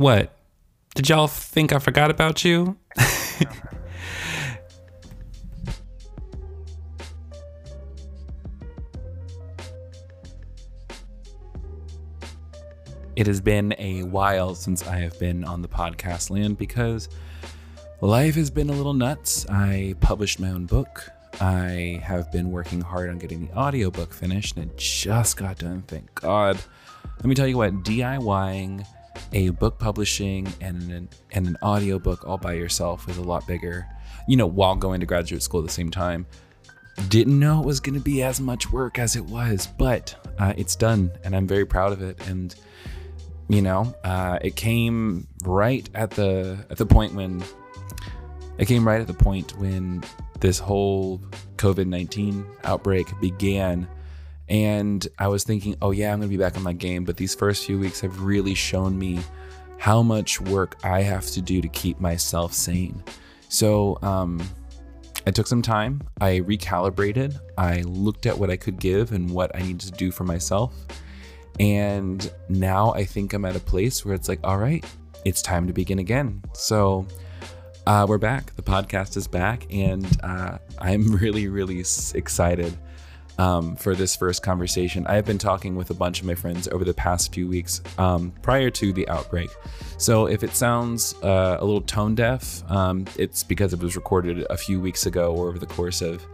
What? Did y'all think I forgot about you? it has been a while since I have been on the podcast land because life has been a little nuts. I published my own book. I have been working hard on getting the audiobook finished and it just got done, thank God. Let me tell you what, DIYing a book publishing and an, and an audiobook all by yourself was a lot bigger, you know, while going to graduate school at the same time. Didn't know it was going to be as much work as it was, but uh, it's done and I'm very proud of it. And, you know, uh, it came right at the at the point when it came right at the point when this whole COVID 19 outbreak began. And I was thinking, oh, yeah, I'm to be back on my game. But these first few weeks have really shown me how much work I have to do to keep myself sane. So um, I took some time, I recalibrated, I looked at what I could give and what I needed to do for myself. And now I think I'm at a place where it's like, all right, it's time to begin again. So uh, we're back. The podcast is back, and uh, I'm really, really excited um, for this first conversation. I have been talking with a bunch of my friends over the past few weeks um, prior to the outbreak. So if it sounds uh, a little tone deaf, um, it's because it was recorded a few weeks ago or over the course of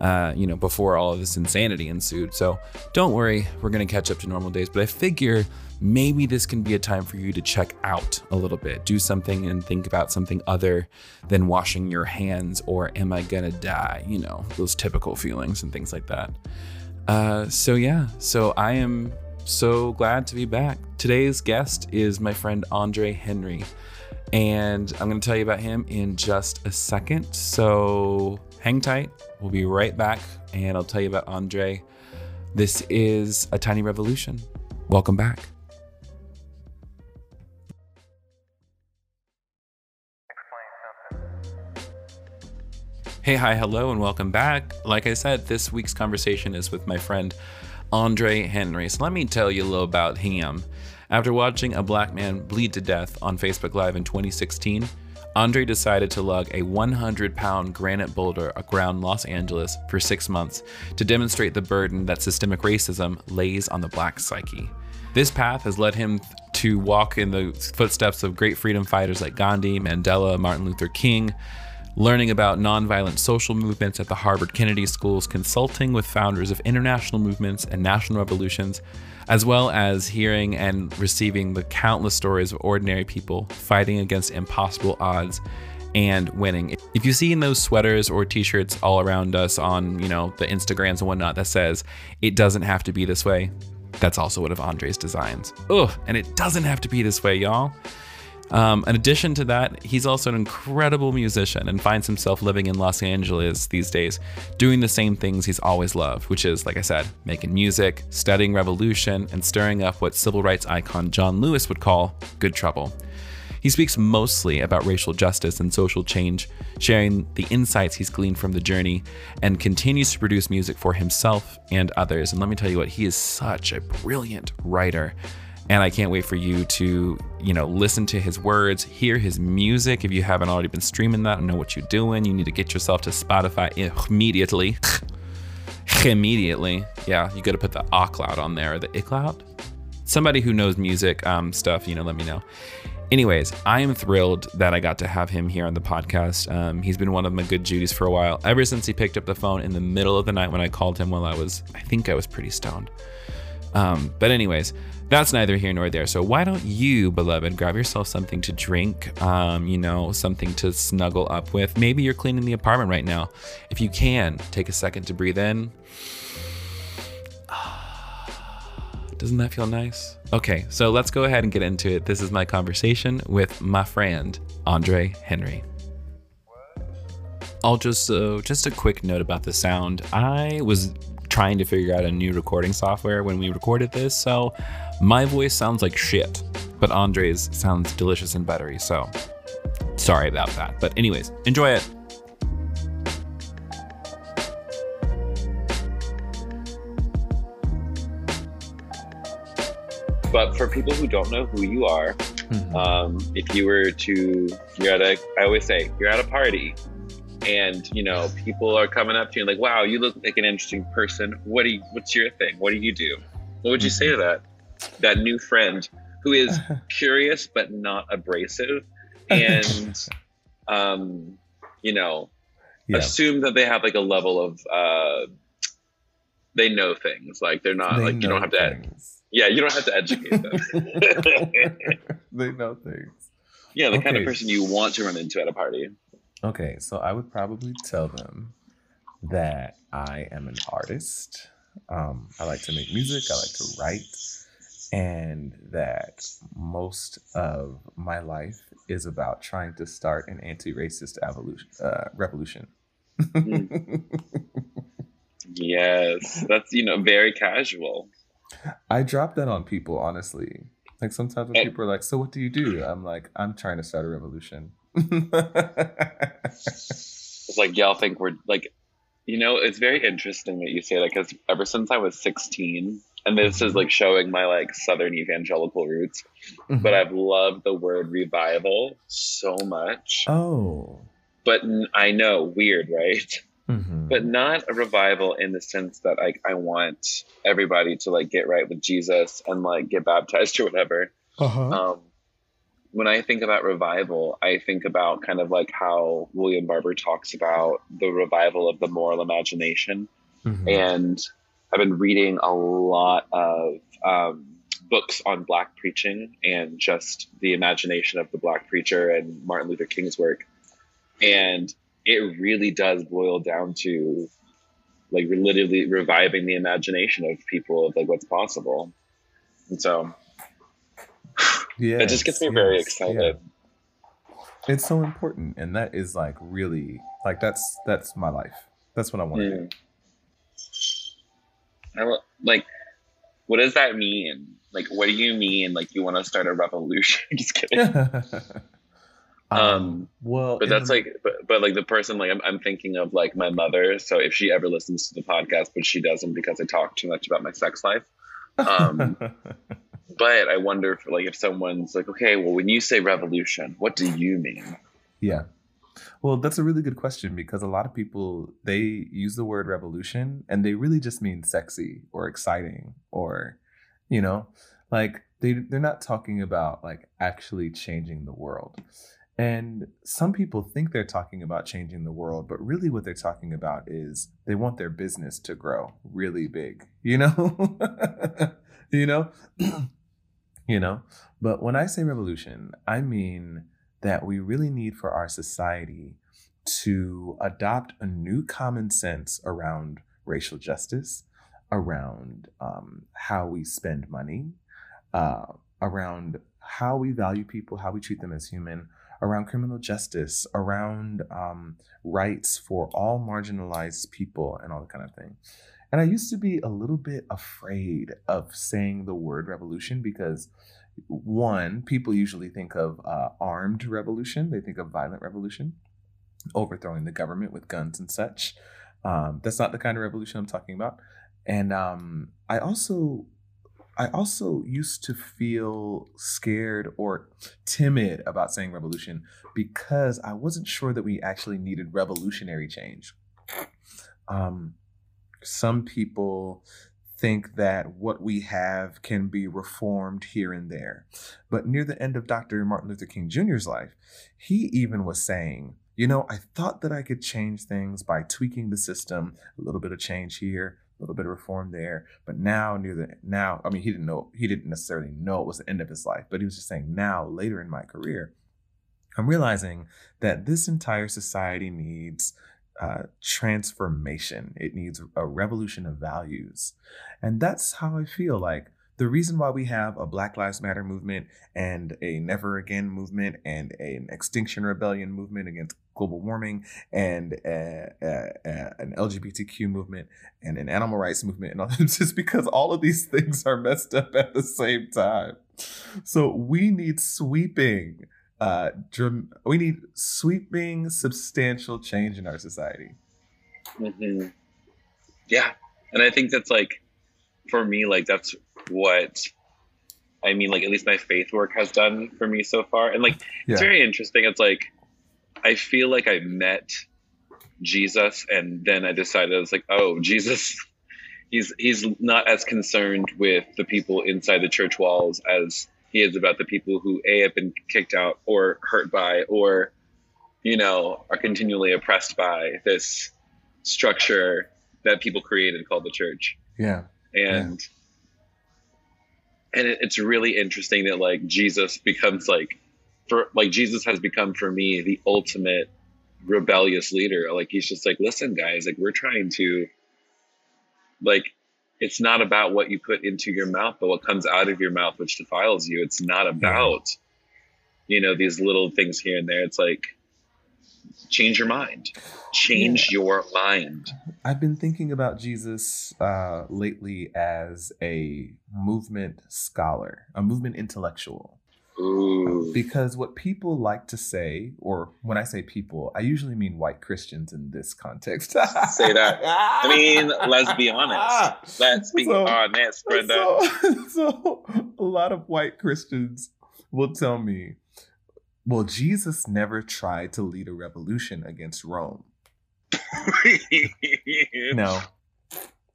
uh, you know, before all of this insanity ensued. So don't worry, we're going to catch up to normal days. But I figure maybe this can be a time for you to check out a little bit, do something and think about something other than washing your hands or am I going to die? You know, those typical feelings and things like that. Uh, so, yeah, so I am so glad to be back. Today's guest is my friend Andre Henry. And I'm going to tell you about him in just a second. So hang tight. We'll be right back and I'll tell you about Andre. This is A Tiny Revolution. Welcome back. Hey, hi, hello, and welcome back. Like I said, this week's conversation is with my friend Andre Henry. So let me tell you a little about him. After watching a black man bleed to death on Facebook Live in 2016, Andre decided to lug a 100 pound granite boulder around Los Angeles for six months to demonstrate the burden that systemic racism lays on the black psyche. This path has led him to walk in the footsteps of great freedom fighters like Gandhi, Mandela, Martin Luther King, learning about nonviolent social movements at the Harvard Kennedy Schools, consulting with founders of international movements and national revolutions, as well as hearing and receiving the countless stories of ordinary people fighting against impossible odds and winning. If you see in those sweaters or t-shirts all around us on, you know, the Instagrams and whatnot that says it doesn't have to be this way, that's also one of Andre's designs. Ugh, and it doesn't have to be this way, y'all. Um, in addition to that, he's also an incredible musician and finds himself living in Los Angeles these days, doing the same things he's always loved, which is, like I said, making music, studying revolution, and stirring up what civil rights icon John Lewis would call good trouble. He speaks mostly about racial justice and social change, sharing the insights he's gleaned from the journey, and continues to produce music for himself and others. And let me tell you what, he is such a brilliant writer and I can't wait for you to, you know, listen to his words, hear his music. If you haven't already been streaming that and know what you're doing, you need to get yourself to Spotify immediately. immediately. Yeah, you got to put the A cloud on there, the iCloud. Somebody who knows music um, stuff, you know, let me know. Anyways, I am thrilled that I got to have him here on the podcast. Um, he's been one of my good Judies for a while, ever since he picked up the phone in the middle of the night when I called him while I was, I think I was pretty stoned. Um, but, anyways, that's neither here nor there. So why don't you, beloved, grab yourself something to drink, um, you know, something to snuggle up with. Maybe you're cleaning the apartment right now. If you can, take a second to breathe in. Doesn't that feel nice? Okay, so let's go ahead and get into it. This is my conversation with my friend, Andre Henry. I'll just uh, just a quick note about the sound. I was trying to figure out a new recording software when we recorded this, so my voice sounds like shit, but Andre's sounds delicious and buttery, so sorry about that. But, anyways, enjoy it. but for people who don't know who you are, mm-hmm. um, if you were to, you're at a, I always say, you're at a party and you know people are coming up to you like wow you look like an interesting person what do you what's your thing what do you do what would you say to that that new friend who is curious but not abrasive and um you know yeah. assume that they have like a level of uh they know things like they're not they like you don't have things. to yeah you don't have to educate them they know things yeah the okay. kind of person you want to run into at a party Okay, so I would probably tell them that I am an artist. Um, I like to make music, I like to write, and that most of my life is about trying to start an anti racist evolution, uh, revolution. mm. yes, that's, you know, very casual. I drop that on people, honestly. Like sometimes when people are like, So what do you do? I'm like, I'm trying to start a revolution it's like y'all think we're like, you know, it's very interesting that you say that because ever since I was 16, and this is like showing my like Southern evangelical roots, mm-hmm. but I've loved the word revival so much. Oh. But I know, weird, right? Mm-hmm. But not a revival in the sense that like I want everybody to like get right with Jesus and like get baptized or whatever. Uh-huh. Um, when I think about revival, I think about kind of like how William Barber talks about the revival of the moral imagination. Mm-hmm. And I've been reading a lot of um, books on Black preaching and just the imagination of the Black preacher and Martin Luther King's work. And it really does boil down to like literally reviving the imagination of people of like what's possible. And so yeah, it just gets me yes, very excited. Yeah. It's so important, and that is like really like that's that's my life. That's what I want to mm. do. I like. What does that mean? Like, what do you mean? Like, you want to start a revolution? just kidding. Um, um, well, but that's like, but, but like the person, like I'm, I'm thinking of like my mother. So if she ever listens to the podcast, but she doesn't because I talk too much about my sex life. Um, but I wonder if like if someone's like, okay, well, when you say revolution, what do you mean? Yeah. Well, that's a really good question because a lot of people they use the word revolution and they really just mean sexy or exciting or you know, like they they're not talking about like actually changing the world. And some people think they're talking about changing the world, but really what they're talking about is they want their business to grow really big, you know? you know? you know? But when I say revolution, I mean that we really need for our society to adopt a new common sense around racial justice, around um, how we spend money, uh, around how we value people, how we treat them as human, around criminal justice, around um, rights for all marginalized people, and all that kind of thing. And I used to be a little bit afraid of saying the word revolution because, one, people usually think of uh, armed revolution, they think of violent revolution, overthrowing the government with guns and such. Um, that's not the kind of revolution I'm talking about. And um, I also I also used to feel scared or timid about saying revolution because I wasn't sure that we actually needed revolutionary change. Um, some people think that what we have can be reformed here and there. But near the end of Dr. Martin Luther King Jr.'s life, he even was saying, you know, I thought that I could change things by tweaking the system, a little bit of change here, a little bit of reform there. But now, near the now, I mean, he didn't know, he didn't necessarily know it was the end of his life, but he was just saying, now, later in my career, I'm realizing that this entire society needs uh, transformation. It needs a revolution of values. And that's how I feel like the reason why we have a Black Lives Matter movement and a Never Again movement and an Extinction Rebellion movement against global warming and a, a, a, an LGBTQ movement and an animal rights movement and all this is because all of these things are messed up at the same time. So we need sweeping uh, we need sweeping, substantial change in our society. Mm-hmm. Yeah, and I think that's like, for me, like that's what I mean, like at least my faith work has done for me so far. And like yeah. it's very interesting. It's like I feel like I met Jesus and then I decided I was like, oh, Jesus he's he's not as concerned with the people inside the church walls as is about the people who a have been kicked out or hurt by or you know are continually oppressed by this structure that people created called the church yeah and yeah. and it, it's really interesting that like jesus becomes like for like jesus has become for me the ultimate rebellious leader like he's just like listen guys like we're trying to like it's not about what you put into your mouth, but what comes out of your mouth, which defiles you. It's not about, you know, these little things here and there. It's like, change your mind, change yeah. your mind. I've been thinking about Jesus uh, lately as a movement scholar, a movement intellectual. Ooh. Because what people like to say, or when I say people, I usually mean white Christians in this context. say that. I mean, let's be honest. Let's be so, honest, Brenda. So, so, a lot of white Christians will tell me, well, Jesus never tried to lead a revolution against Rome. no.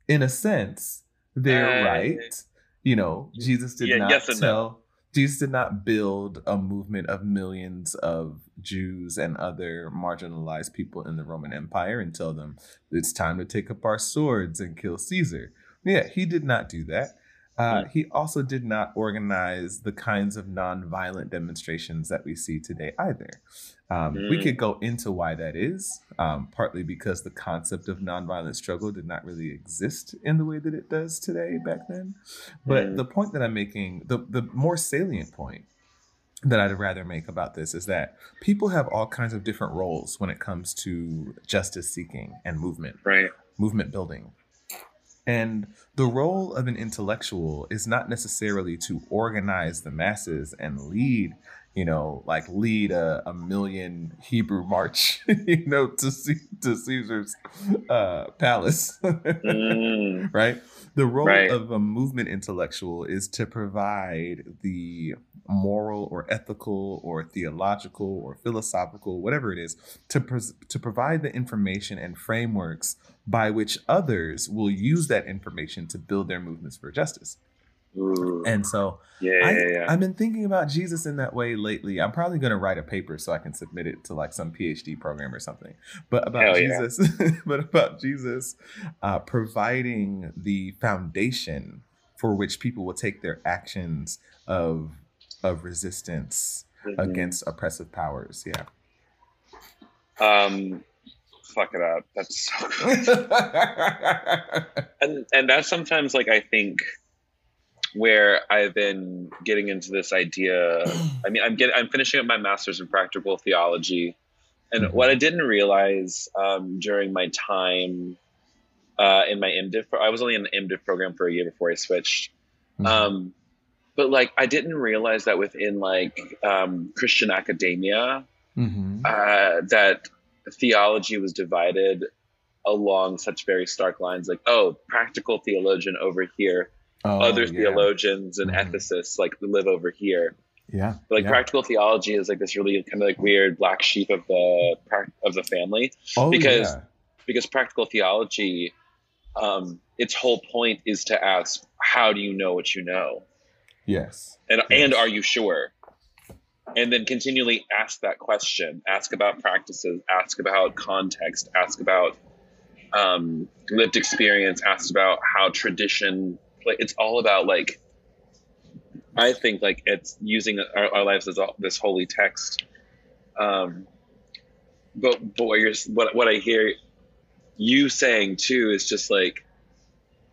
In a sense, they're uh, right. You know, Jesus did yeah, not yes tell. No Jesus did not build a movement of millions of Jews and other marginalized people in the Roman Empire and tell them it's time to take up our swords and kill Caesar. Yeah, he did not do that. Uh, he also did not organize the kinds of nonviolent demonstrations that we see today either. Um, mm. We could go into why that is, um, partly because the concept of nonviolent struggle did not really exist in the way that it does today back then. But mm. the point that I'm making, the, the more salient point that I'd rather make about this is that people have all kinds of different roles when it comes to justice seeking and movement, right? Movement building. And the role of an intellectual is not necessarily to organize the masses and lead, you know, like lead a, a million Hebrew march, you know, to to Caesar's uh, palace, mm. right? The role right. of a movement intellectual is to provide the moral or ethical or theological or philosophical, whatever it is, to pres- to provide the information and frameworks by which others will use that information to build their movements for justice. Ooh. And so yeah, I, yeah, yeah. I've been thinking about Jesus in that way lately. I'm probably going to write a paper so I can submit it to like some PhD program or something. But about Hell Jesus, yeah. but about Jesus uh, providing the foundation for which people will take their actions of of resistance mm-hmm. against oppressive powers. Yeah. Um, fuck it up. That's so good. and and that's sometimes like I think where I've been getting into this idea. I mean, I'm getting I'm finishing up my master's in practical theology, and what I didn't realize um, during my time uh, in my MDiv, I was only in the MDiv program for a year before I switched. Mm-hmm. Um, but like, I didn't realize that within like um, Christian academia, mm-hmm. uh, that theology was divided along such very stark lines like oh practical theologian over here oh, other yeah. theologians and mm-hmm. ethicists like live over here yeah but, like yeah. practical theology is like this really kind of like weird black sheep of the of the family oh, because yeah. because practical theology um its whole point is to ask how do you know what you know yes and yes. and are you sure and then continually ask that question ask about practices ask about context ask about um, lived experience ask about how tradition play it's all about like i think like it's using our, our lives as a, this holy text. Um, but but what you're what, what i hear you saying too is just like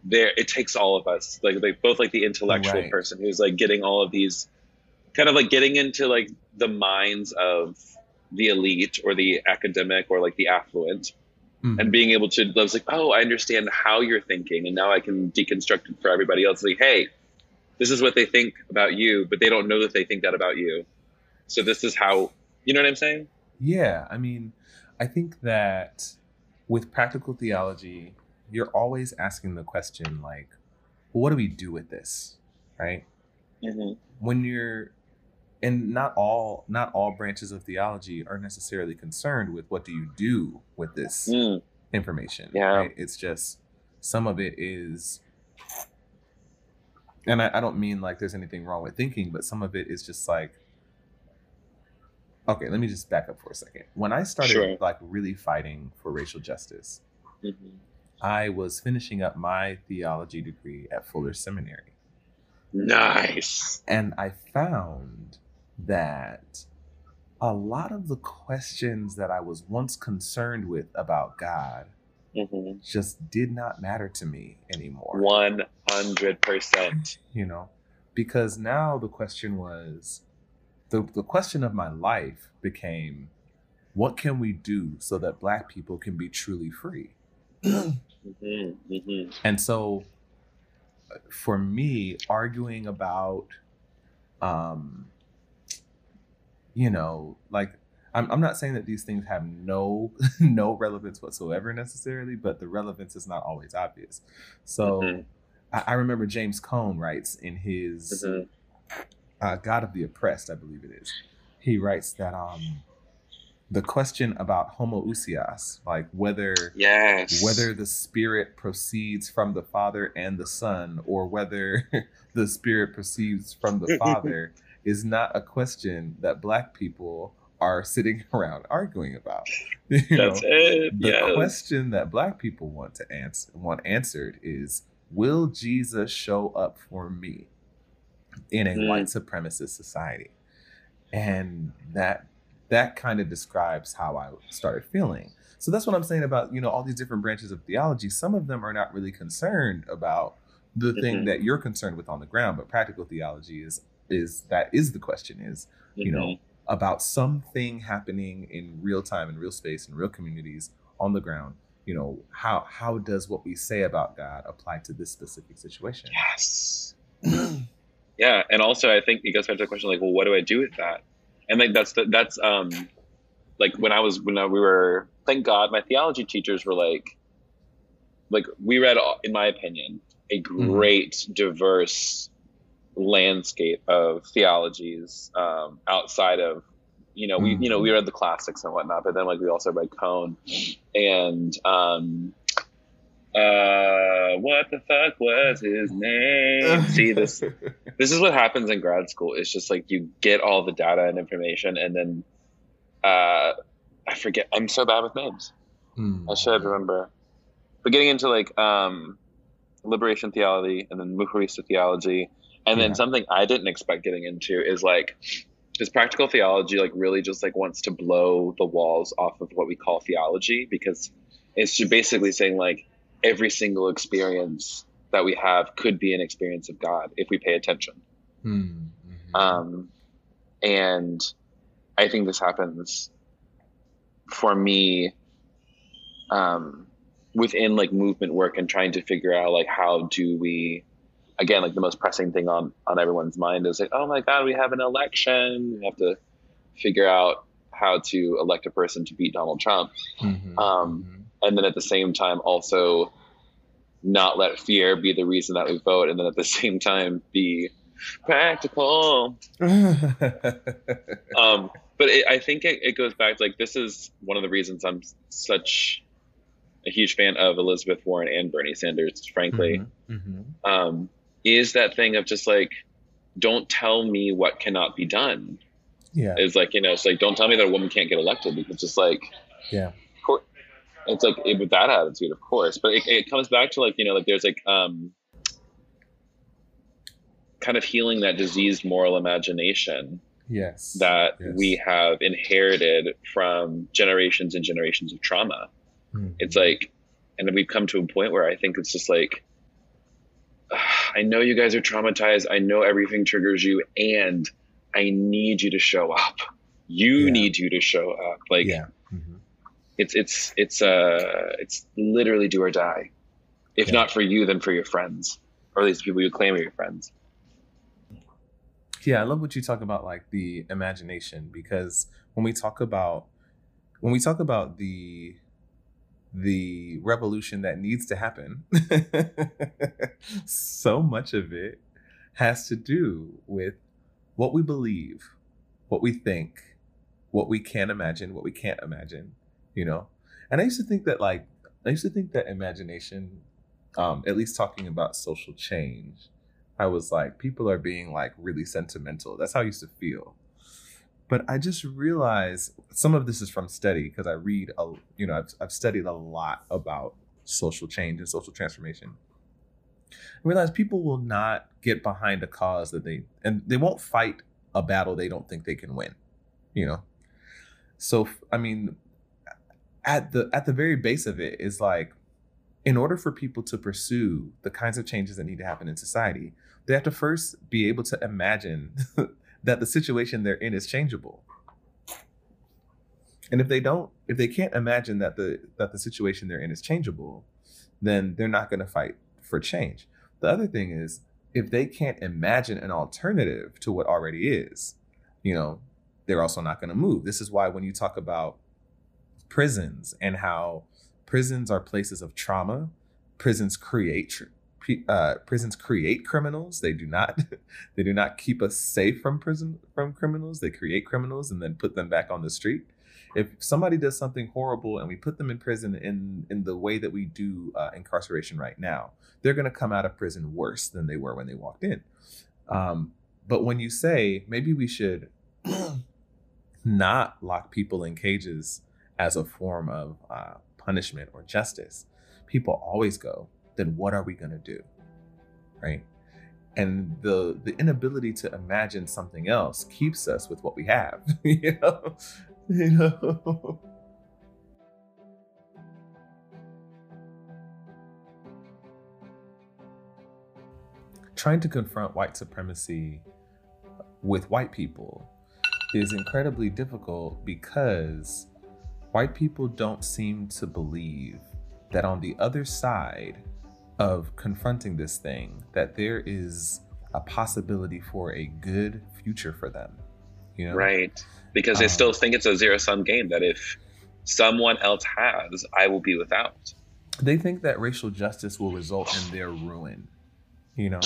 there it takes all of us. Like, like both like the intellectual right. person who's like getting all of these kind of like getting into like the minds of the elite or the academic or like the affluent mm. and being able to I was like oh I understand how you're thinking. And now I can deconstruct it for everybody else. Like hey this is what they think about you but they don't know that they think that about you. So this is how you know what I'm saying? Yeah I mean I think that with practical theology you're always asking the question like well, what do we do with this right? Mm-hmm. when you're and not all not all branches of theology are necessarily concerned with what do you do with this mm. information yeah right? it's just some of it is and I, I, don't mean like there's anything wrong with thinking but some of it is just like okay let me just back up for a second when i started sure. like really fighting for racial justice mm-hmm. i was finishing up my theology degree at fuller seminary nice and i found that a lot of the questions that I was once concerned with about God mm-hmm. just did not matter to me anymore. 100%. You know, because now the question was the, the question of my life became what can we do so that Black people can be truly free? mm-hmm. Mm-hmm. And so for me, arguing about um, you know, like I'm, I'm not saying that these things have no no relevance whatsoever necessarily, but the relevance is not always obvious. So mm-hmm. I, I, remember James Cone writes in his mm-hmm. uh, God of the Oppressed, I believe it is. He writes that um the question about homoousios, like whether yes. whether the spirit proceeds from the Father and the Son, or whether the spirit proceeds from the Father is not a question that black people are sitting around arguing about. You That's know, it. The yes. question that black people want to answer want answered is will Jesus show up for me in a mm. white supremacist society? And that that kind of describes how I started feeling. So that's what I'm saying about, you know, all these different branches of theology. Some of them are not really concerned about the mm-hmm. thing that you're concerned with on the ground, but practical theology is is that is the question is mm-hmm. you know mm-hmm. about something happening in real time in real space in real communities on the ground you know how how does what we say about god apply to this specific situation yes yeah and also i think it goes back to the question like well what do i do with that and like that's the, that's um like when i was when we were thank god my theology teachers were like like we read in my opinion a mm-hmm. great mm-hmm. diverse landscape of theologies um, outside of you know we you know we mm-hmm. read the classics and whatnot but then like we also read Cone and um uh what the fuck was his name? See this this is what happens in grad school. It's just like you get all the data and information and then uh i forget i'm so bad with names. Mm. i should remember. But getting into like um liberation theology and then mujerista theology and then yeah. something I didn't expect getting into is like his practical theology like really just like wants to blow the walls off of what we call theology because it's basically saying like every single experience that we have could be an experience of God if we pay attention. Hmm. Mm-hmm. Um, and I think this happens for me um, within like movement work and trying to figure out like how do we again, like the most pressing thing on on everyone's mind is like, oh my god, we have an election. We have to figure out how to elect a person to beat Donald Trump. Mm-hmm, um, mm-hmm. And then at the same time, also not let fear be the reason that we vote, and then at the same time be practical. um, but it, I think it, it goes back to like this is one of the reasons I'm such a huge fan of Elizabeth Warren and Bernie Sanders, frankly. Mm-hmm, mm-hmm. um, is that thing of just like, don't tell me what cannot be done. Yeah. It's like, you know, it's like, don't tell me that a woman can't get elected because it's like, yeah. It's like it, with that attitude, of course, but it, it comes back to like, you know, like there's like, um, kind of healing that diseased moral imagination yes that yes. we have inherited from generations and generations of trauma mm-hmm. it's like and we've come to a point where i think it's just like I know you guys are traumatized. I know everything triggers you, and I need you to show up. You yeah. need you to show up. Like, yeah. mm-hmm. it's it's it's uh it's literally do or die. If yeah. not for you, then for your friends, or at least people you claim are your friends. Yeah, I love what you talk about, like the imagination, because when we talk about when we talk about the the revolution that needs to happen, so much of it has to do with what we believe, what we think, what we can imagine, what we can't imagine, you know? And I used to think that, like, I used to think that imagination, um, at least talking about social change, I was like, people are being like really sentimental. That's how I used to feel. But I just realized some of this is from study because I read, a, you know, I've, I've studied a lot about social change and social transformation. I realize people will not get behind a cause that they, and they won't fight a battle they don't think they can win, you know? So, I mean, at the at the very base of it is like in order for people to pursue the kinds of changes that need to happen in society they have to first be able to imagine that the situation they're in is changeable. And if they don't if they can't imagine that the that the situation they're in is changeable then they're not going to fight for change. The other thing is if they can't imagine an alternative to what already is you know they're also not going to move. This is why when you talk about prisons and how prisons are places of trauma prisons create uh, prisons create criminals. They do not they do not keep us safe from prison from criminals. They create criminals and then put them back on the street. If somebody does something horrible and we put them in prison in in the way that we do uh, incarceration right now, they're going to come out of prison worse than they were when they walked in. Um, but when you say maybe we should not lock people in cages as a form of uh, punishment or justice, people always go, then what are we going to do? Right? And the the inability to imagine something else keeps us with what we have. you know? You know? Trying to confront white supremacy with white people is incredibly difficult because white people don't seem to believe that on the other side of confronting this thing that there is a possibility for a good future for them you know right because they um, still think it's a zero sum game that if someone else has i will be without they think that racial justice will result in their ruin you know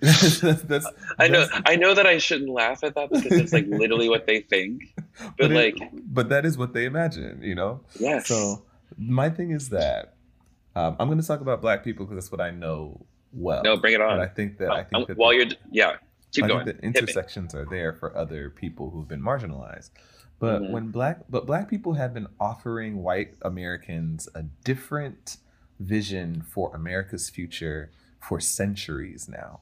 that's, that's, I know I know that I shouldn't laugh at that because it's like literally what they think. But, but like but that is what they imagine, you know? Yes. So my thing is that um, I'm gonna talk about black people because that's what I know well. No, bring it on. But I think that I think that while the, you're yeah, keep I going. think that intersections are there for other people who've been marginalized. But mm-hmm. when black but black people have been offering white Americans a different vision for America's future for centuries now.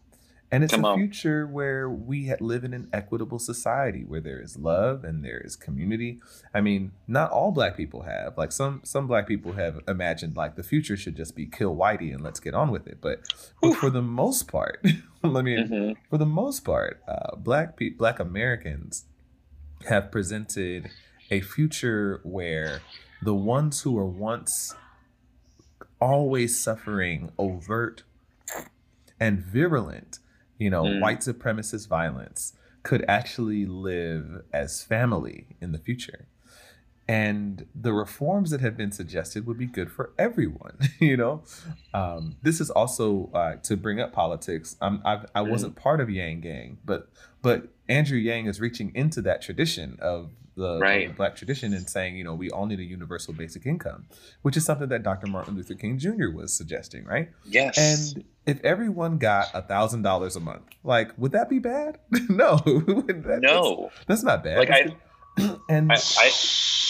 And it's Come a on. future where we live in an equitable society where there is love and there is community. I mean, not all black people have. Like some some black people have imagined like the future should just be kill whitey and let's get on with it. But, but for the most part, I mean, mm-hmm. for the most part, uh, black pe- black Americans have presented a future where the ones who were once always suffering overt and virulent you know, mm. white supremacist violence could actually live as family in the future. And the reforms that have been suggested would be good for everyone. you know, um, this is also uh, to bring up politics. I'm, I've, I was not mm. part of Yang Gang, but but Andrew Yang is reaching into that tradition of the, right. the, black tradition and saying, you know, we all need a universal basic income, which is something that Dr. Martin Luther King Jr. was suggesting, right? Yes. And if everyone got a thousand dollars a month, like, would that be bad? no, that, no, that's, that's, not bad. Like I, and I, I,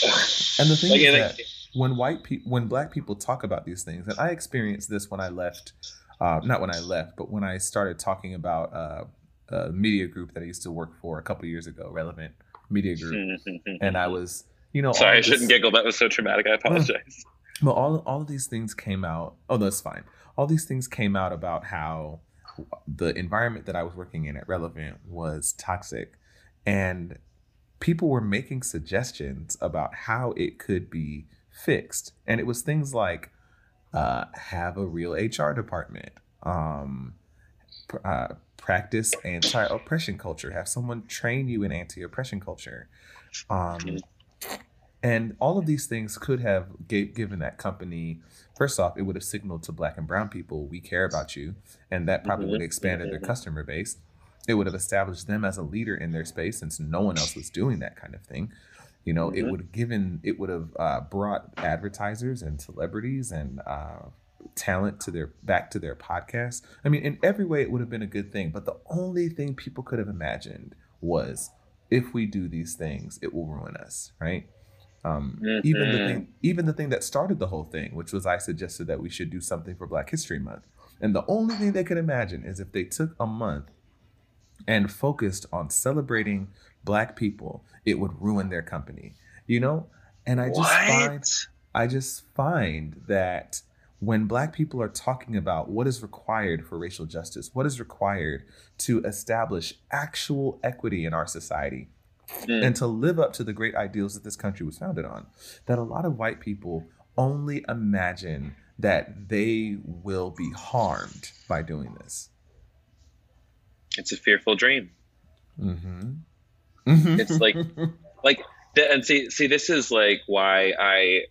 and the thing like, is like, that when white people, when black people talk about these things, and I experienced this when I left, uh, not when I left, but when I started talking about uh, a media group that I used to work for a couple years ago, Relevant Media Group, and I was, you know, sorry, I shouldn't giggle. That was so traumatic. I apologize. Well, all all of these things came out. Oh, that's fine. All these things came out about how the environment that I was working in at Relevant was toxic, and people were making suggestions about how it could be fixed, and it was things like uh, have a real HR department. Um, uh, practice anti-oppression culture have someone train you in anti-oppression culture um, And all of these things could have given that company, first off, it would have signaled to black and brown people, we care about you. And that probably mm-hmm. would have expanded their customer base. It would have established them as a leader in their space since no one else was doing that kind of thing. You know, mm-hmm. it would have given, it would have uh, brought advertisers and celebrities and uh, talent to their back to their podcast. I mean, in every way, it would have been a good thing. But the only thing people could have imagined was, if we do these things, it will ruin us, right? Um, mm-hmm. Even the thing, even the thing that started the whole thing, which was I suggested that we should do something for Black History Month, and the only thing they could imagine is if they took a month and focused on celebrating Black people, it would ruin their company, you know. And I just what? find, I just find that when black people are talking about what is required for racial justice, what is required to establish actual equity in our society, mm. and to live up to the great ideals that this country was founded on, that a lot of white people only imagine that they will be harmed by doing this. It's a fearful dream. Mm-hmm. it's like, like, and see, see, this is like why I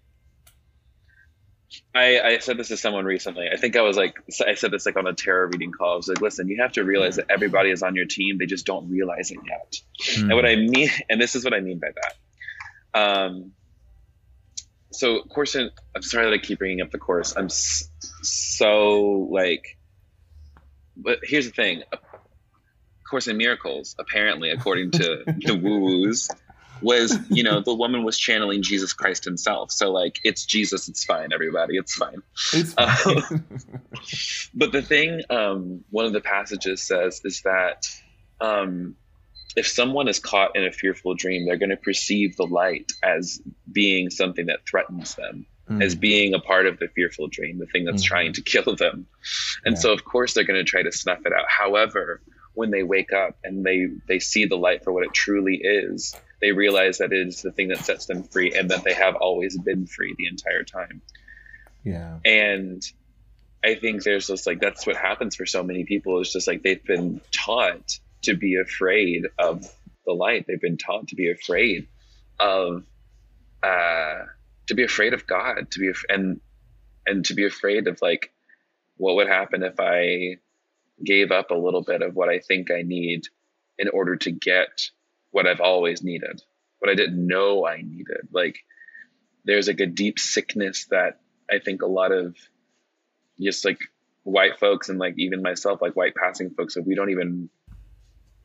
I, I, said this to someone recently. I think I was like, I said this like on a tarot reading call. I was like, listen, you have to realize that everybody is on your team. They just don't realize it yet. Mm. And what I mean, and this is what I mean by that. Um, so course, in, I'm sorry that I keep bringing up the course. I'm so like, but here's the thing. Course in Miracles, apparently, according to the woo woos, was you know the woman was channeling jesus christ himself so like it's jesus it's fine everybody it's fine, it's fine. Um, but the thing um, one of the passages says is that um, if someone is caught in a fearful dream they're going to perceive the light as being something that threatens them mm. as being a part of the fearful dream the thing that's mm. trying to kill them and yeah. so of course they're going to try to snuff it out however when they wake up and they they see the light for what it truly is they realize that it is the thing that sets them free and that they have always been free the entire time. Yeah. And I think there's just like that's what happens for so many people is just like they've been taught to be afraid of the light. They've been taught to be afraid of uh to be afraid of God, to be af- and and to be afraid of like what would happen if I gave up a little bit of what I think I need in order to get what I've always needed, what I didn't know I needed. Like there's like a deep sickness that I think a lot of just like white folks and like even myself, like white passing folks, that we don't even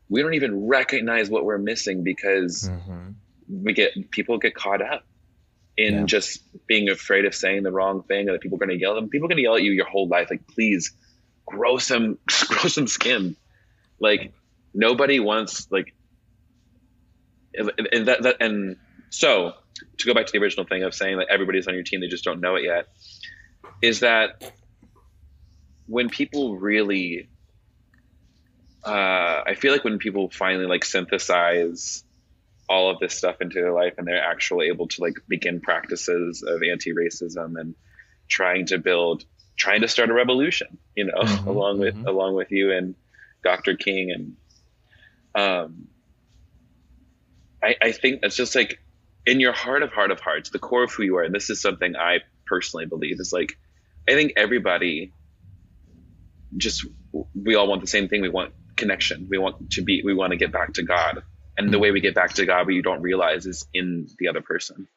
we don't even recognize what we're missing because mm-hmm. we get people get caught up in yeah. just being afraid of saying the wrong thing or that people are going to yell at them. People are going to yell at you your whole life. Like, please grow some, grow some skin. Like nobody wants like and that, that and so to go back to the original thing of saying that everybody's on your team, they just don't know it yet, is that when people really, uh, I feel like when people finally like synthesize all of this stuff into their life and they're actually able to like begin practices of anti-racism and trying to build, trying to start a revolution, you know, mm-hmm, along with mm-hmm. along with you and Dr. King and um, I, I think that's just like in your heart of heart of hearts, the core of who you are. And this is something I personally believe is like, I think everybody just, we all want the same thing. We want connection. We want to be, we want to get back to God. And the way we get back to God, what you don't realize is in the other person.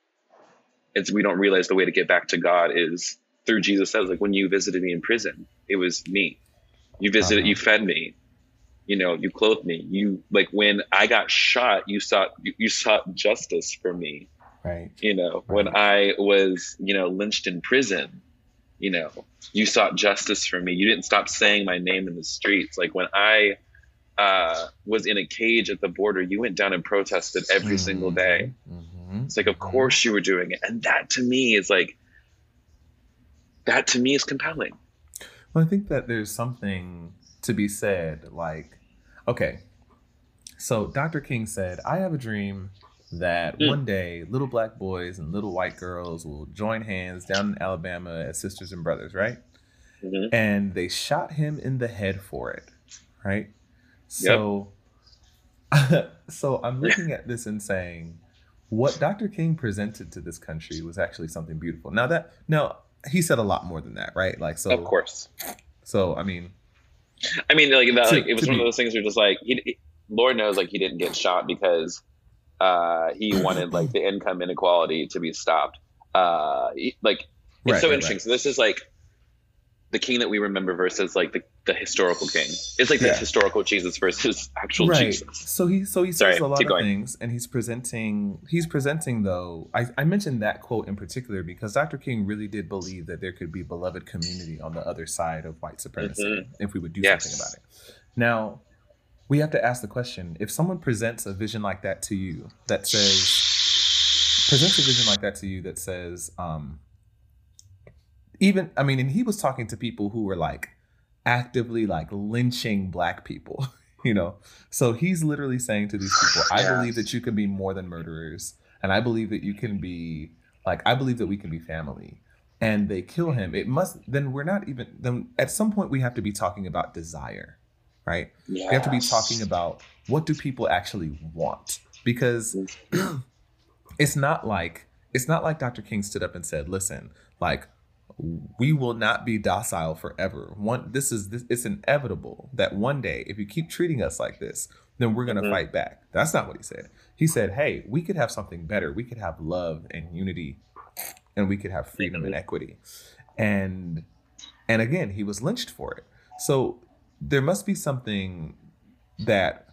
It's, we don't realize the way to get back to God is through Jesus says, like when you visited me in prison, it was me. You visited, uh-huh. you fed me, you know you clothed me you like when i got shot you sought you, you sought justice for me right you know right. when i was you know lynched in prison you know you sought justice for me you didn't stop saying my name in the streets like when i uh, was in a cage at the border you went down and protested every mm-hmm. single day mm-hmm. it's like of mm-hmm. course you were doing it and that to me is like that to me is compelling well i think that there's something to be said. Like, okay, so Dr. King said, I have a dream that mm. one day little black boys and little white girls will join hands down in Alabama as sisters and brothers, right? Mm-hmm. And they shot him in the head for it, right? So, yep. so I'm looking at this and saying, what Dr. King presented to this country was actually something beautiful. Now that now he said a lot more than that, right? Like so Of course. So I mean I mean like that like it was one of those things where just like he, he, Lord knows like he didn't get shot because uh he wanted like the income inequality to be stopped. Uh he, like it's right, so interesting. Right. So this is like the king that we remember versus like the, the historical king. It's like yeah. the historical Jesus versus actual right. Jesus. So he so he says Sorry, a lot of going. things and he's presenting he's presenting though I, I mentioned that quote in particular because Dr. King really did believe that there could be beloved community on the other side of white supremacy mm-hmm. if we would do yes. something about it. Now we have to ask the question if someone presents a vision like that to you that says presents a vision like that to you that says um even I mean, and he was talking to people who were like actively like lynching black people, you know. So he's literally saying to these people, I believe that you can be more than murderers, and I believe that you can be like I believe that we can be family. And they kill him. It must then we're not even then at some point we have to be talking about desire, right? Yes. We have to be talking about what do people actually want? Because mm. it's not like it's not like Dr. King stood up and said, "Listen, like we will not be docile forever. One, this is this. It's inevitable that one day, if you keep treating us like this, then we're gonna mm-hmm. fight back. That's not what he said. He said, "Hey, we could have something better. We could have love and unity, and we could have freedom mm-hmm. and equity." And and again, he was lynched for it. So there must be something that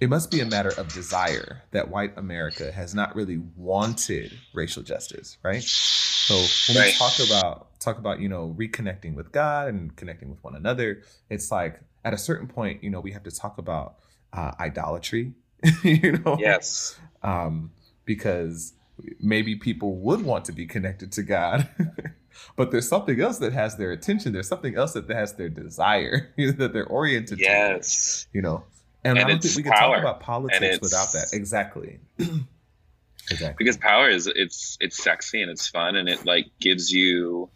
it must be a matter of desire that white America has not really wanted racial justice, right? So when right. we talk about talk about you know reconnecting with God and connecting with one another, it's like at a certain point, you know, we have to talk about uh, idolatry, you know, yes, um, because maybe people would want to be connected to God. but there's something else that has their attention. There's something else that has their desire that they're oriented yes. to. You know, and, and I don't think we can talk about politics without that. Exactly. exactly. Because power is it's it's sexy and it's fun and it like gives you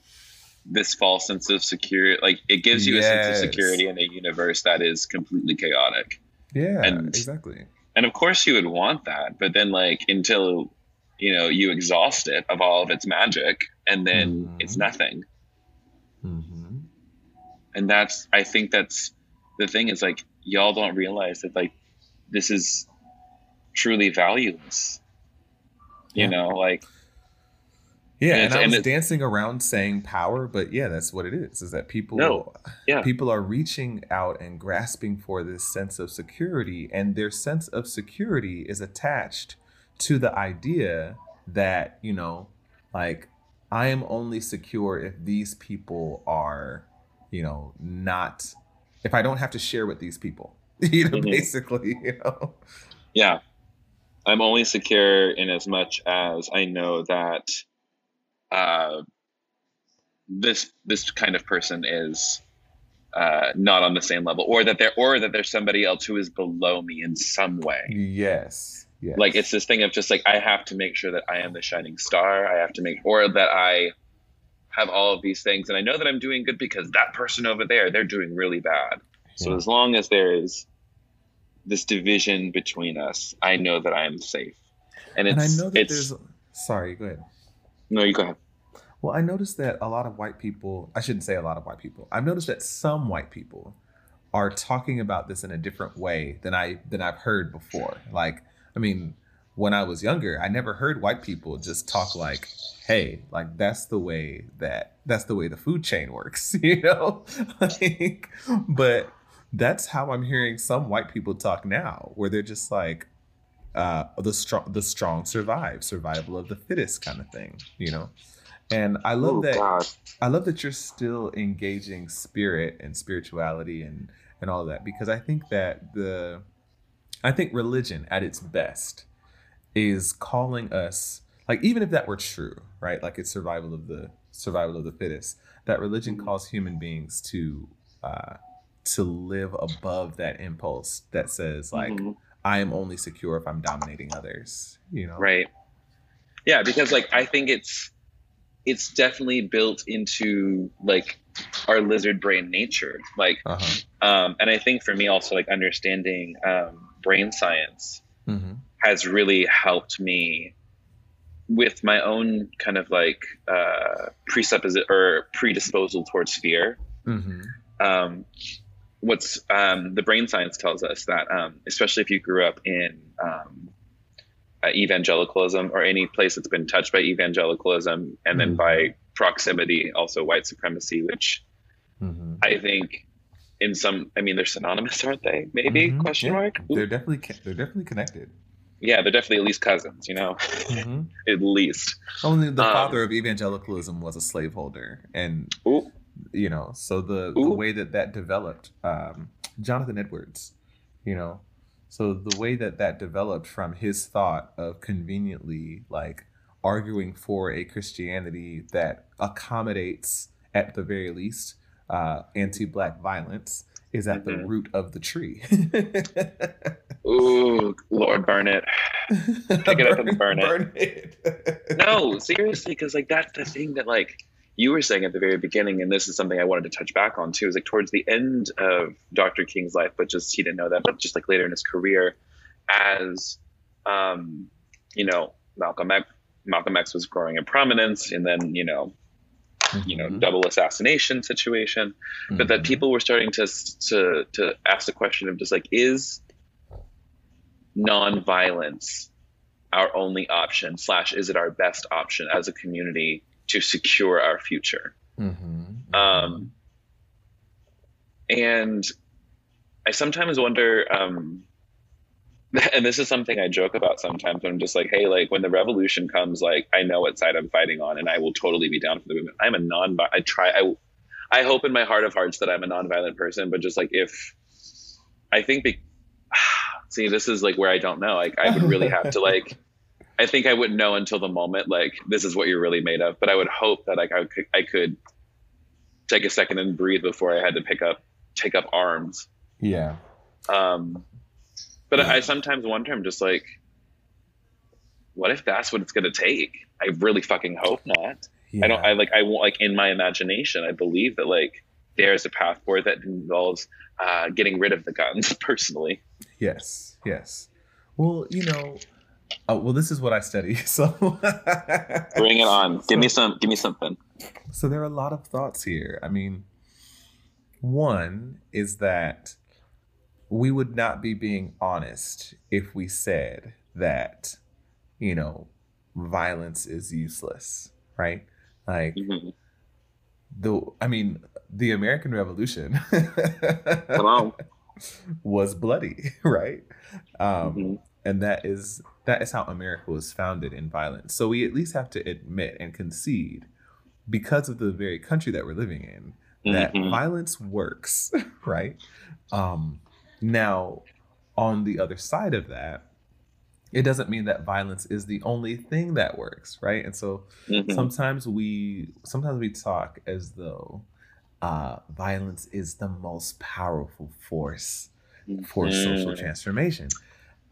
this false sense of security. Like it gives you yes. a sense of security in a universe that is completely chaotic. Yeah, and, exactly. And of course you would want that, but then like until you know you exhaust it of all of its magic, and then mm-hmm. it's nothing. Mm-hmm. And that's I think that's the thing is like y'all don't realize that like this is truly valueless. You yeah. know, like yeah, and, and I was and dancing around saying power, but yeah, that's what it is. Is that people no, yeah. people are reaching out and grasping for this sense of security, and their sense of security is attached to the idea that, you know, like I am only secure if these people are, you know, not if I don't have to share with these people. You know, mm-hmm. basically, you know. Yeah. I'm only secure in as much as I know that uh, this this kind of person is uh, not on the same level, or that there or that there's somebody else who is below me in some way. Yes. Yes. Like it's this thing of just like I have to make sure that I am the shining star. I have to make or that I have all of these things and I know that I'm doing good because that person over there, they're doing really bad. So yeah. as long as there is this division between us, I know that I am safe. And, and I know that there's sorry, go ahead. No, you go ahead. Well, I noticed that a lot of white people, I shouldn't say a lot of white people. I've noticed that some white people are talking about this in a different way than I than I've heard before. Like, I mean, when I was younger, I never heard white people just talk like, "Hey, like that's the way that that's the way the food chain works," you know. like, but that's how I'm hearing some white people talk now, where they're just like, uh, "the strong, the strong survive, survival of the fittest," kind of thing, you know. And I love oh, that. God. I love that you're still engaging spirit and spirituality and and all of that because I think that the, I think religion at its best is calling us like even if that were true right like it's survival of the survival of the fittest that religion mm-hmm. calls human beings to uh to live above that impulse that says like mm-hmm. i am only secure if i'm dominating others you know right yeah because like i think it's it's definitely built into like our lizard brain nature like uh-huh. um and i think for me also like understanding um brain science mm-hmm has really helped me with my own kind of like uh, presupposition or predisposal towards fear. Mm-hmm. Um, what's um, the brain science tells us that, um, especially if you grew up in um, uh, evangelicalism or any place that's been touched by evangelicalism, and then mm-hmm. by proximity, also white supremacy, which mm-hmm. I think in some, I mean, they're synonymous, aren't they? Maybe mm-hmm. question yeah. mark. They're definitely they're definitely connected. Yeah, they're definitely at least cousins, you know, mm-hmm. at least. Only the um, father of evangelicalism was a slaveholder, and ooh. you know, so the the way that that developed, um, Jonathan Edwards, you know, so the way that that developed from his thought of conveniently like arguing for a Christianity that accommodates, at the very least, uh, anti-black violence is at mm-hmm. the root of the tree. Ooh, Lord, burn it! Pick it up and burn, burn it. it. no, seriously, because like that's the thing that like you were saying at the very beginning, and this is something I wanted to touch back on too. Is like towards the end of Dr. King's life, but just he didn't know that, but just like later in his career, as um, you know, Malcolm X, Malcolm X was growing in prominence, and then you know, mm-hmm. you know, mm-hmm. double assassination situation, mm-hmm. but that mm-hmm. people were starting to to to ask the question of just like is nonviolence our only option slash is it our best option as a community to secure our future mm-hmm. um, and i sometimes wonder um, and this is something I joke about sometimes when I'm just like, hey, like when the revolution comes, like I know what side I'm fighting on, and I will totally be down for the movement. I'm a non. I try. I I hope in my heart of hearts that I'm a nonviolent person, but just like if I think, be, see, this is like where I don't know. Like I would really have to like. I think I wouldn't know until the moment. Like this is what you're really made of. But I would hope that like I could I could take a second and breathe before I had to pick up take up arms. Yeah. Um but I sometimes wonder, I'm just like, what if that's what it's going to take? I really fucking hope not. Yeah. I don't, I like, I want, like, in my imagination, I believe that, like, there's a path forward that involves uh, getting rid of the guns personally. Yes, yes. Well, you know, oh, well, this is what I study. So bring it on. Give so, me some. Give me something. So there are a lot of thoughts here. I mean, one is that we would not be being honest if we said that, you know, violence is useless, right? Like, mm-hmm. The, I mean, the American Revolution was bloody, right? Um, mm-hmm. And that is that is how America was founded in violence. So we at least have to admit and concede, because of the very country that we're living in, that mm-hmm. violence works, right? Um, now, on the other side of that, it doesn't mean that violence is the only thing that works, right? And so mm-hmm. sometimes we sometimes we talk as though uh, violence is the most powerful force for mm-hmm. social transformation.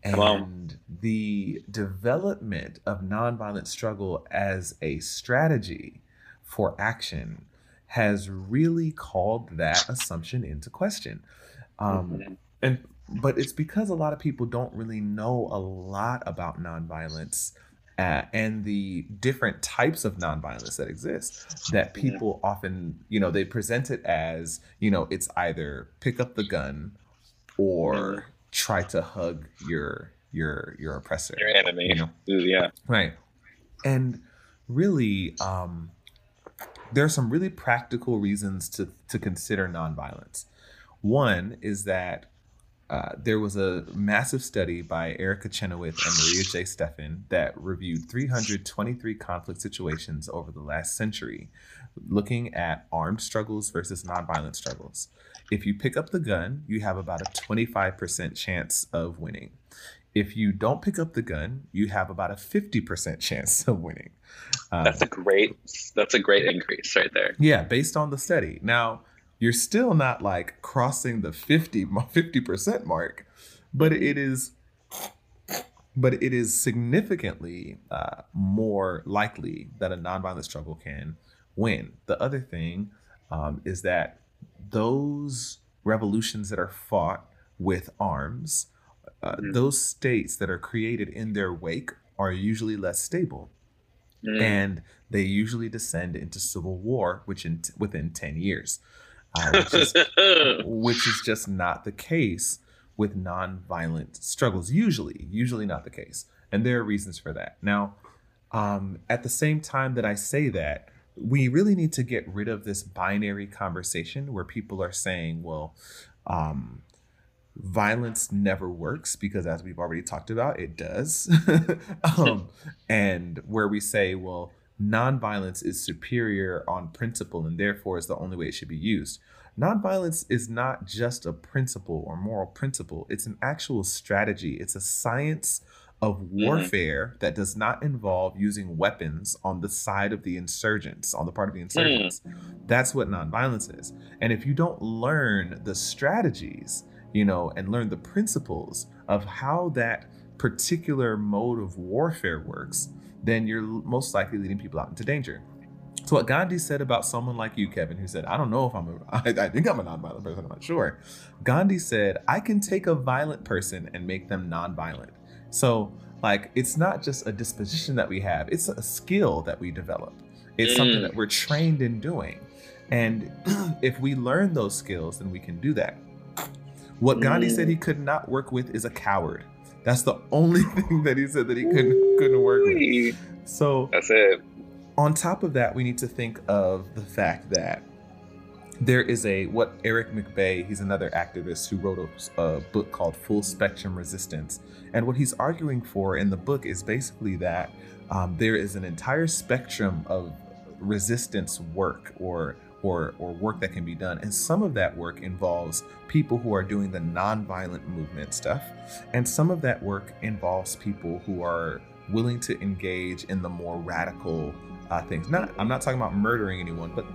And the development of nonviolent struggle as a strategy for action has really called that assumption into question. Um, mm-hmm and but it's because a lot of people don't really know a lot about nonviolence uh, and the different types of nonviolence that exist that people often you know they present it as you know it's either pick up the gun or try to hug your your your oppressor your enemy. you know? yeah. Right. And really um there are some really practical reasons to to consider nonviolence. One is that uh, there was a massive study by Erica Chenoweth and Maria J. Stephan that reviewed 323 conflict situations over the last century, looking at armed struggles versus nonviolent struggles. If you pick up the gun, you have about a 25% chance of winning. If you don't pick up the gun, you have about a 50% chance of winning. Um, that's a great that's a great increase right there. Yeah, based on the study. Now, you're still not like crossing the 50 50% mark but it is but it is significantly uh, more likely that a nonviolent struggle can win the other thing um, is that those revolutions that are fought with arms uh, mm-hmm. those states that are created in their wake are usually less stable mm. and they usually descend into civil war, which in within ten years, uh, which is which is just not the case with non-violent struggles. Usually, usually not the case, and there are reasons for that. Now, um, at the same time that I say that, we really need to get rid of this binary conversation where people are saying, well, um, violence never works because as we've already talked about it does um, and where we say well nonviolence is superior on principle and therefore is the only way it should be used nonviolence is not just a principle or moral principle it's an actual strategy it's a science of mm-hmm. warfare mm-hmm. that does not involve using weapons on the side of the insurgents, on the part of the insurgents. Mm. That's what nonviolence is. And if you don't learn the strategies, you know, and learn the principles of how that particular mode of warfare works, then you're most likely leading people out into danger. So what Gandhi said about someone like you, Kevin, who said, "I don't know if I'm a, I, I think I'm a nonviolent person. I'm not sure." Gandhi said, "I can take a violent person and make them nonviolent." So, like, it's not just a disposition that we have, it's a skill that we develop. It's mm. something that we're trained in doing. And if we learn those skills, then we can do that. What Gandhi mm. said he could not work with is a coward. That's the only thing that he said that he couldn't couldn't work with. So that's it. On top of that, we need to think of the fact that there is a what Aric McBay, he's another activist who wrote a, a, book called Full Spectrum Resistance. And what he's arguing for in the book is basically that um, there is an entire spectrum of resistance work or or or work that can be done. And some of that work involves people who are doing the nonviolent movement stuff. And some of that work involves people who are willing to engage in the more radical uh, things. Not, I'm not talking about murdering anyone, but,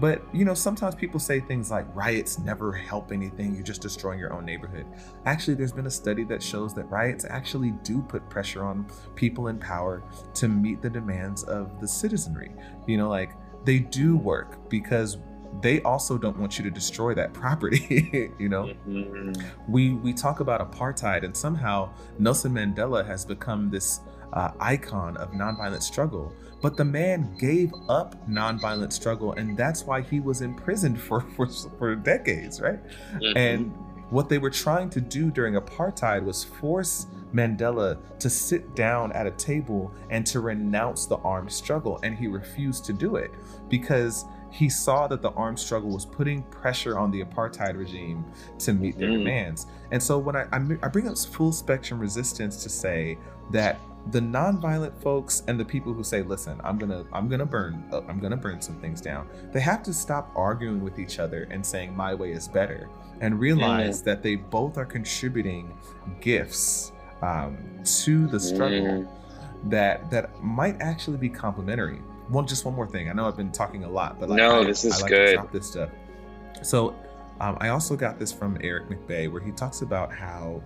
but you know, sometimes people say things like riots never help anything. You're just destroying your own neighborhood. Actually, there's been a study that shows that riots actually do put pressure on people in power to meet the demands of the citizenry. You know, like they do work because they also don't want you to destroy that property you know mm-hmm. we we talk about apartheid and somehow nelson mandela has become this uh, icon of nonviolent struggle but the man gave up nonviolent struggle, and that's why he was imprisoned for for, for decades, right? Mm-hmm. And what they were trying to do during apartheid was force Mandela to sit down at a table and to renounce the armed struggle, and he refused to do it because he saw that the armed struggle was putting pressure on the apartheid regime to meet their mm. demands. And so when I, I bring up full spectrum resistance to say that the nonviolent folks and the people who say listen i'm gonna i'm gonna burn uh, i'm gonna burn some things down they have to stop arguing with each other and saying my way is better and realize mm. that they both are contributing gifts um, to the struggle mm. that that might actually be complementary one just one more thing i know i've been talking a lot but like, no I, this is I like good to this stuff so um, i also got this from aric mcbay where he talks about how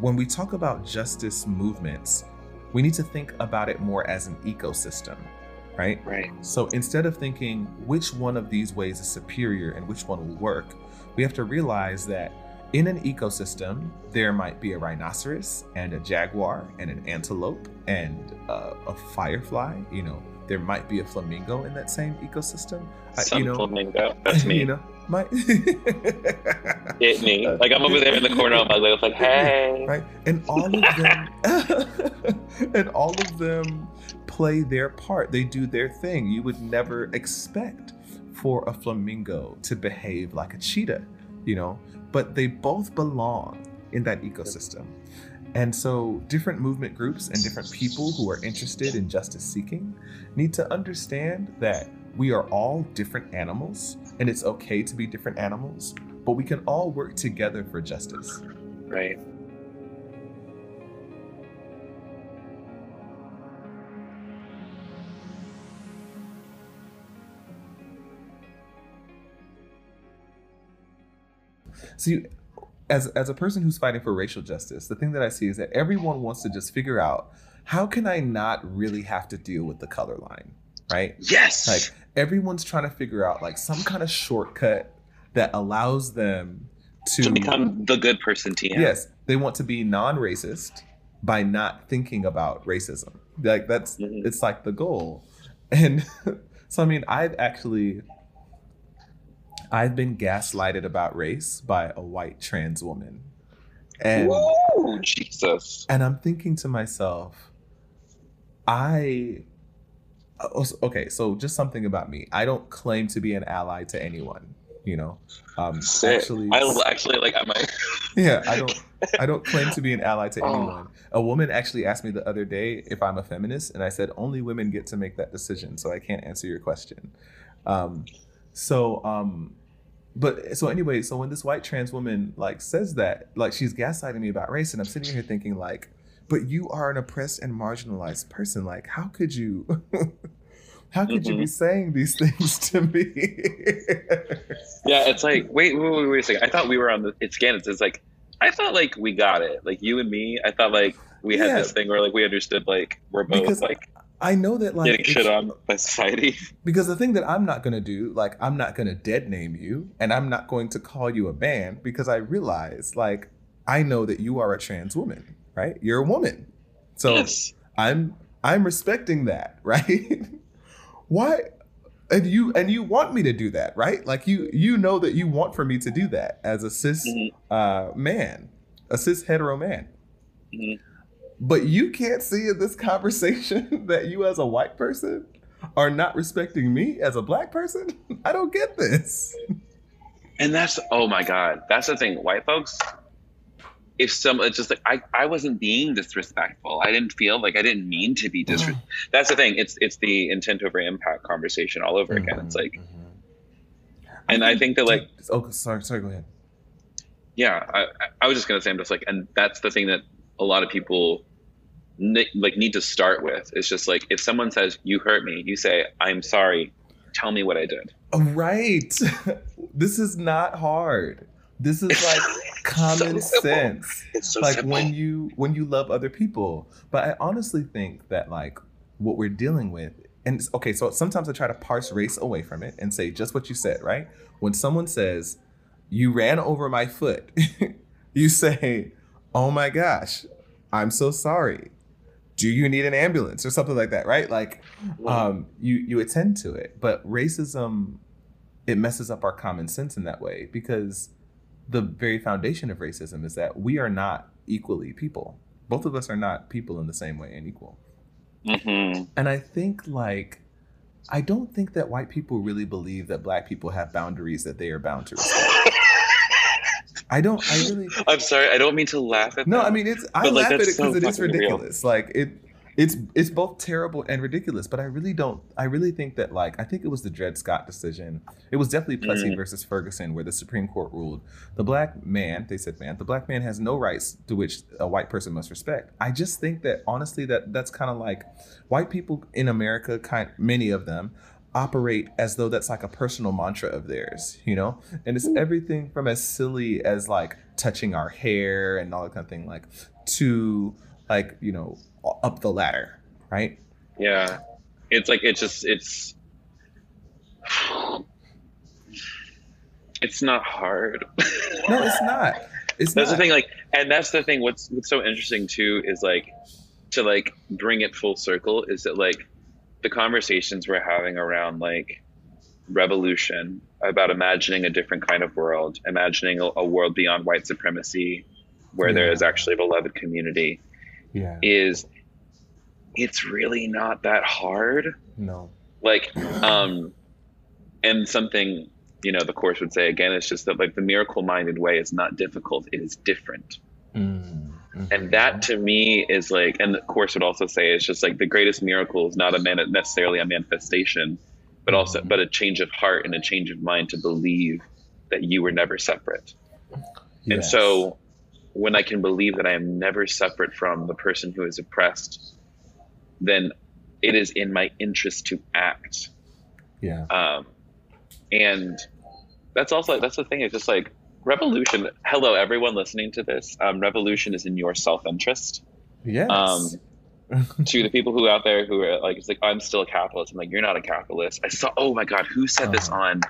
when we talk about justice movements, we need to think about it more as an ecosystem, right? Right. So instead of thinking which one of these ways is superior and which one will work, we have to realize that in an ecosystem, there might be a rhinoceros and a jaguar and an antelope and uh, a firefly. You know, there might be a flamingo in that same ecosystem. Some you know, flamingo. That's me. You know, my hit me. Like I'm over there in the corner on my leg, like, hey. Right. And all of them and all of them play their part. They do their thing. You would never expect for a flamingo to behave like a cheetah, you know, but they both belong in that ecosystem. And so, different movement groups and different people who are interested in justice seeking need to understand that we are all different animals and it's okay to be different animals, but we can all work together for justice. Right. See, as as a person who's fighting for racial justice, the thing that I see is that everyone wants to just figure out how can I not really have to deal with the color line, right? Yes. Like everyone's trying to figure out like some kind of shortcut that allows them to, to become the good person TM. Yes, they want to be non-racist, by not thinking about racism. Like that's mm-hmm. it's like the goal. And so I mean, I've actually I've been gaslighted about race by a white trans woman. And Whoa, Jesus. And I'm thinking to myself, I oh, okay, so just something about me. I don't claim to be an ally to anyone you know um actually i actually like i might yeah i don't i don't claim to be an ally to oh. anyone a woman actually asked me the other day if i'm a feminist and i said only women get to make that decision so i can't answer your question um so um but so anyway so when this white trans woman like says that like she's gaslighting me about race and i'm sitting here thinking like but you are an oppressed and marginalized person like how could you How could mm-hmm. you be mm-hmm. saying these things to me? yeah, it's like, wait, wait, wait, wait a second. I thought we were on the, it's Gannon. It's like, I thought like we got it. Like you and me, I thought like we had yeah. this thing where like we understood like we're both because like I know that like getting shit on by society. Because the thing that I'm not gonna do, like I'm not gonna dead name you and I'm not going to call you a man because I realize like I know that you are a trans woman, right? You're a woman. So yes. I'm I'm respecting that, right? why and you and you want me to do that right like you you know that you want for me to do that as a cis mm-hmm. uh, man a cis hetero man mm-hmm. But you can't see in this conversation that you as a white person are not respecting me as a black person i don't get this and that's oh my god that's the thing white folks if some it's just like I, I wasn't being disrespectful i didn't feel like i didn't mean to be disrespectful mm-hmm. that's the thing it's it's the intent over impact conversation all over mm-hmm. again it's like mm-hmm. and i think that like oh sorry sorry go ahead yeah I, I was just gonna say i'm just like and that's the thing that a lot of people ne- like need to start with it's just like if someone says you hurt me you say i'm sorry tell me what i did oh, right this is not hard this is like common so sense. So like simple. when you when you love other people. But I honestly think that like what we're dealing with and okay, so sometimes I try to parse race away from it and say just what you said, right? When someone says, "You ran over my foot," you say, "Oh my gosh, I'm so sorry." Do you need an ambulance or something like that, right? Like, um, you you attend to it, but racism it messes up our common sense in that way because the very foundation of racism is that we are not equally people. Both of us are not people in the same way and equal. Mm-hmm. And I think like I don't think that white people really believe that black people have boundaries that they are bound to respect. I don't. I really. I'm sorry. I don't mean to laugh at. No, that, I mean it's. I laugh like, at it because so it is ridiculous. Real. Like it it's it's both terrible and ridiculous but i really don't i really think that like i think it was the dred scott decision it was definitely plessy mm. versus ferguson where the supreme court ruled the black man they said man the black man has no rights to which a white person must respect i just think that honestly that that's kind of like white people in america kind many of them operate as though that's like a personal mantra of theirs, you know? And it's mm. everything from as silly as like touching our hair and all that kind of thing, like to like, you know, up the ladder, right? Yeah. It's like it's just it's it's not hard. no, it's not. It's that's not. the thing, like, and that's the thing. What's what's so interesting too is like to like bring it full circle is that like the conversations we're having around like revolution about imagining a different kind of world, imagining a, a world beyond white supremacy, where yeah. there is actually a beloved community, yeah. is it's really not that hard. No. Like, um, and something, you know, the course would say again, it's just that like the miracle minded way is not difficult, it is different. Mm-hmm. And that to me is like, and the course would also say it's just like the greatest miracle is not a man necessarily a manifestation, but also mm-hmm. but a change of heart and a change of mind to believe that you were never separate. Yes. And so when I can believe that I am never separate from the person who is oppressed then it is in my interest to act. Yeah. Um, and that's also that's the thing. It's just like revolution. Hello, everyone listening to this. Um, revolution is in your self interest. Yes. Um, to the people who out there who are like, it's like I'm still a capitalist. I'm like, you're not a capitalist. I saw. Oh my god, who said uh-huh. this on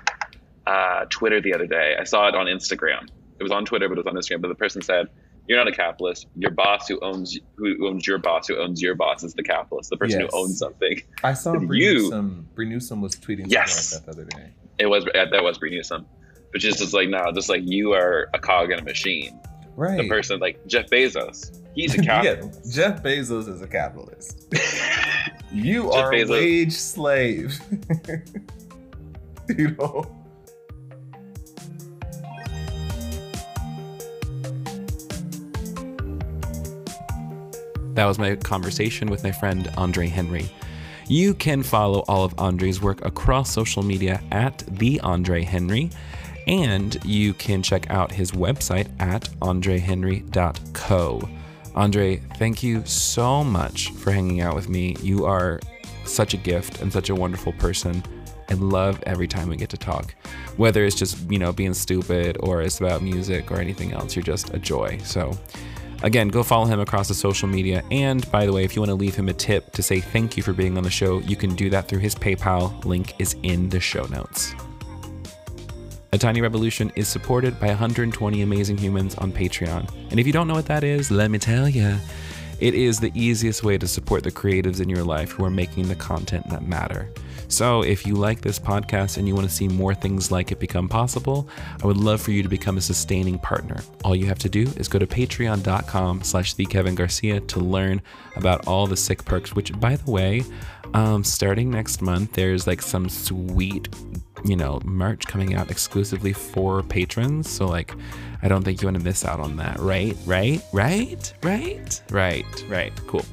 uh, Twitter the other day? I saw it on Instagram. It was on Twitter, but it was on Instagram. But the person said, you're not a capitalist. Your boss who owns who owns your boss who owns your boss is the capitalist. The person yes. who owns something. I saw Bree you, Newsome. Bree Newsome was tweeting yes. like that the other day. It was that was Bree Newsome, but just as like no, just like you are a cog in a machine. Right. The person like Jeff Bezos. He's a capitalist. yeah, Jeff Bezos is a capitalist. you Jeff are Bezos. a wage slave. you know. That was my conversation with my friend Andre Henry. You can follow all of Andre's work across social media at the Andre Henry, and you can check out his website at andrehenry.co. Andre, thank you so much for hanging out with me. You are such a gift and such a wonderful person. I love every time we get to talk. Whether it's just, you know, being stupid or it's about music or anything else, you're just a joy. So Again, go follow him across the social media. And by the way, if you want to leave him a tip to say thank you for being on the show, you can do that through his PayPal. Link is in the show notes. A Tiny Revolution is supported by 120 amazing humans on Patreon. And if you don't know what that is, let me tell you. It is the easiest way to support the creatives in your life who are making the content that matter. So, if you like this podcast and you want to see more things like it become possible, I would love for you to become a sustaining partner. All you have to do is go to patreon.com slash thekevingarcia to learn about all the sick perks, which, by the way, um, starting next month, there's like some sweet, you know, merch coming out exclusively for patrons. So, like, I don't think you want to miss out on that, right? Right? Right? Right? Right? Right. Cool.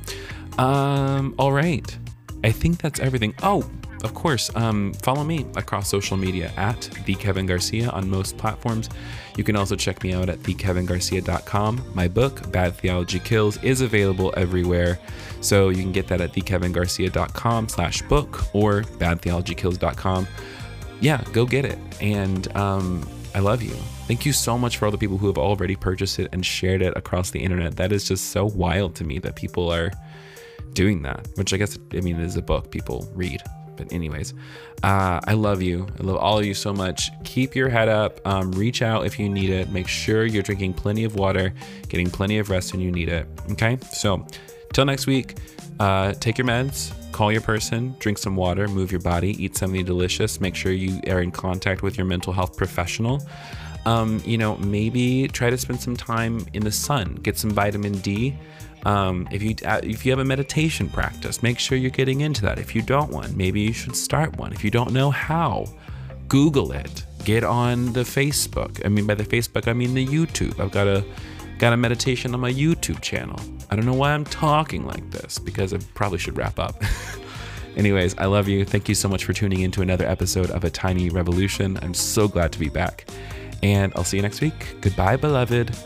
Um, all right. I think that's everything. Oh, of course, um, follow me across social media at the Kevin Garcia on most platforms. You can also check me out at thekevingarcia.com. My book, Bad Theology Kills, is available everywhere. So you can get that at thekevingarcia.com slash book or badtheologykills.com. Yeah, go get it. And um, I love you. Thank you so much for all the people who have already purchased it and shared it across the internet. That is just so wild to me that people are doing that, which I guess, I mean, it is a book people read. But, anyways, uh, I love you. I love all of you so much. Keep your head up. Um, reach out if you need it. Make sure you're drinking plenty of water, getting plenty of rest when you need it. Okay. So, till next week, uh, take your meds, call your person, drink some water, move your body, eat something delicious. Make sure you are in contact with your mental health professional. Um, you know, maybe try to spend some time in the sun, get some vitamin D. Um, if you uh, if you have a meditation practice, make sure you're getting into that. If you don't one, maybe you should start one. If you don't know how, Google it. Get on the Facebook. I mean, by the Facebook, I mean the YouTube. I've got a got a meditation on my YouTube channel. I don't know why I'm talking like this because I probably should wrap up. Anyways, I love you. Thank you so much for tuning in to another episode of A Tiny Revolution. I'm so glad to be back. And I'll see you next week. Goodbye, beloved.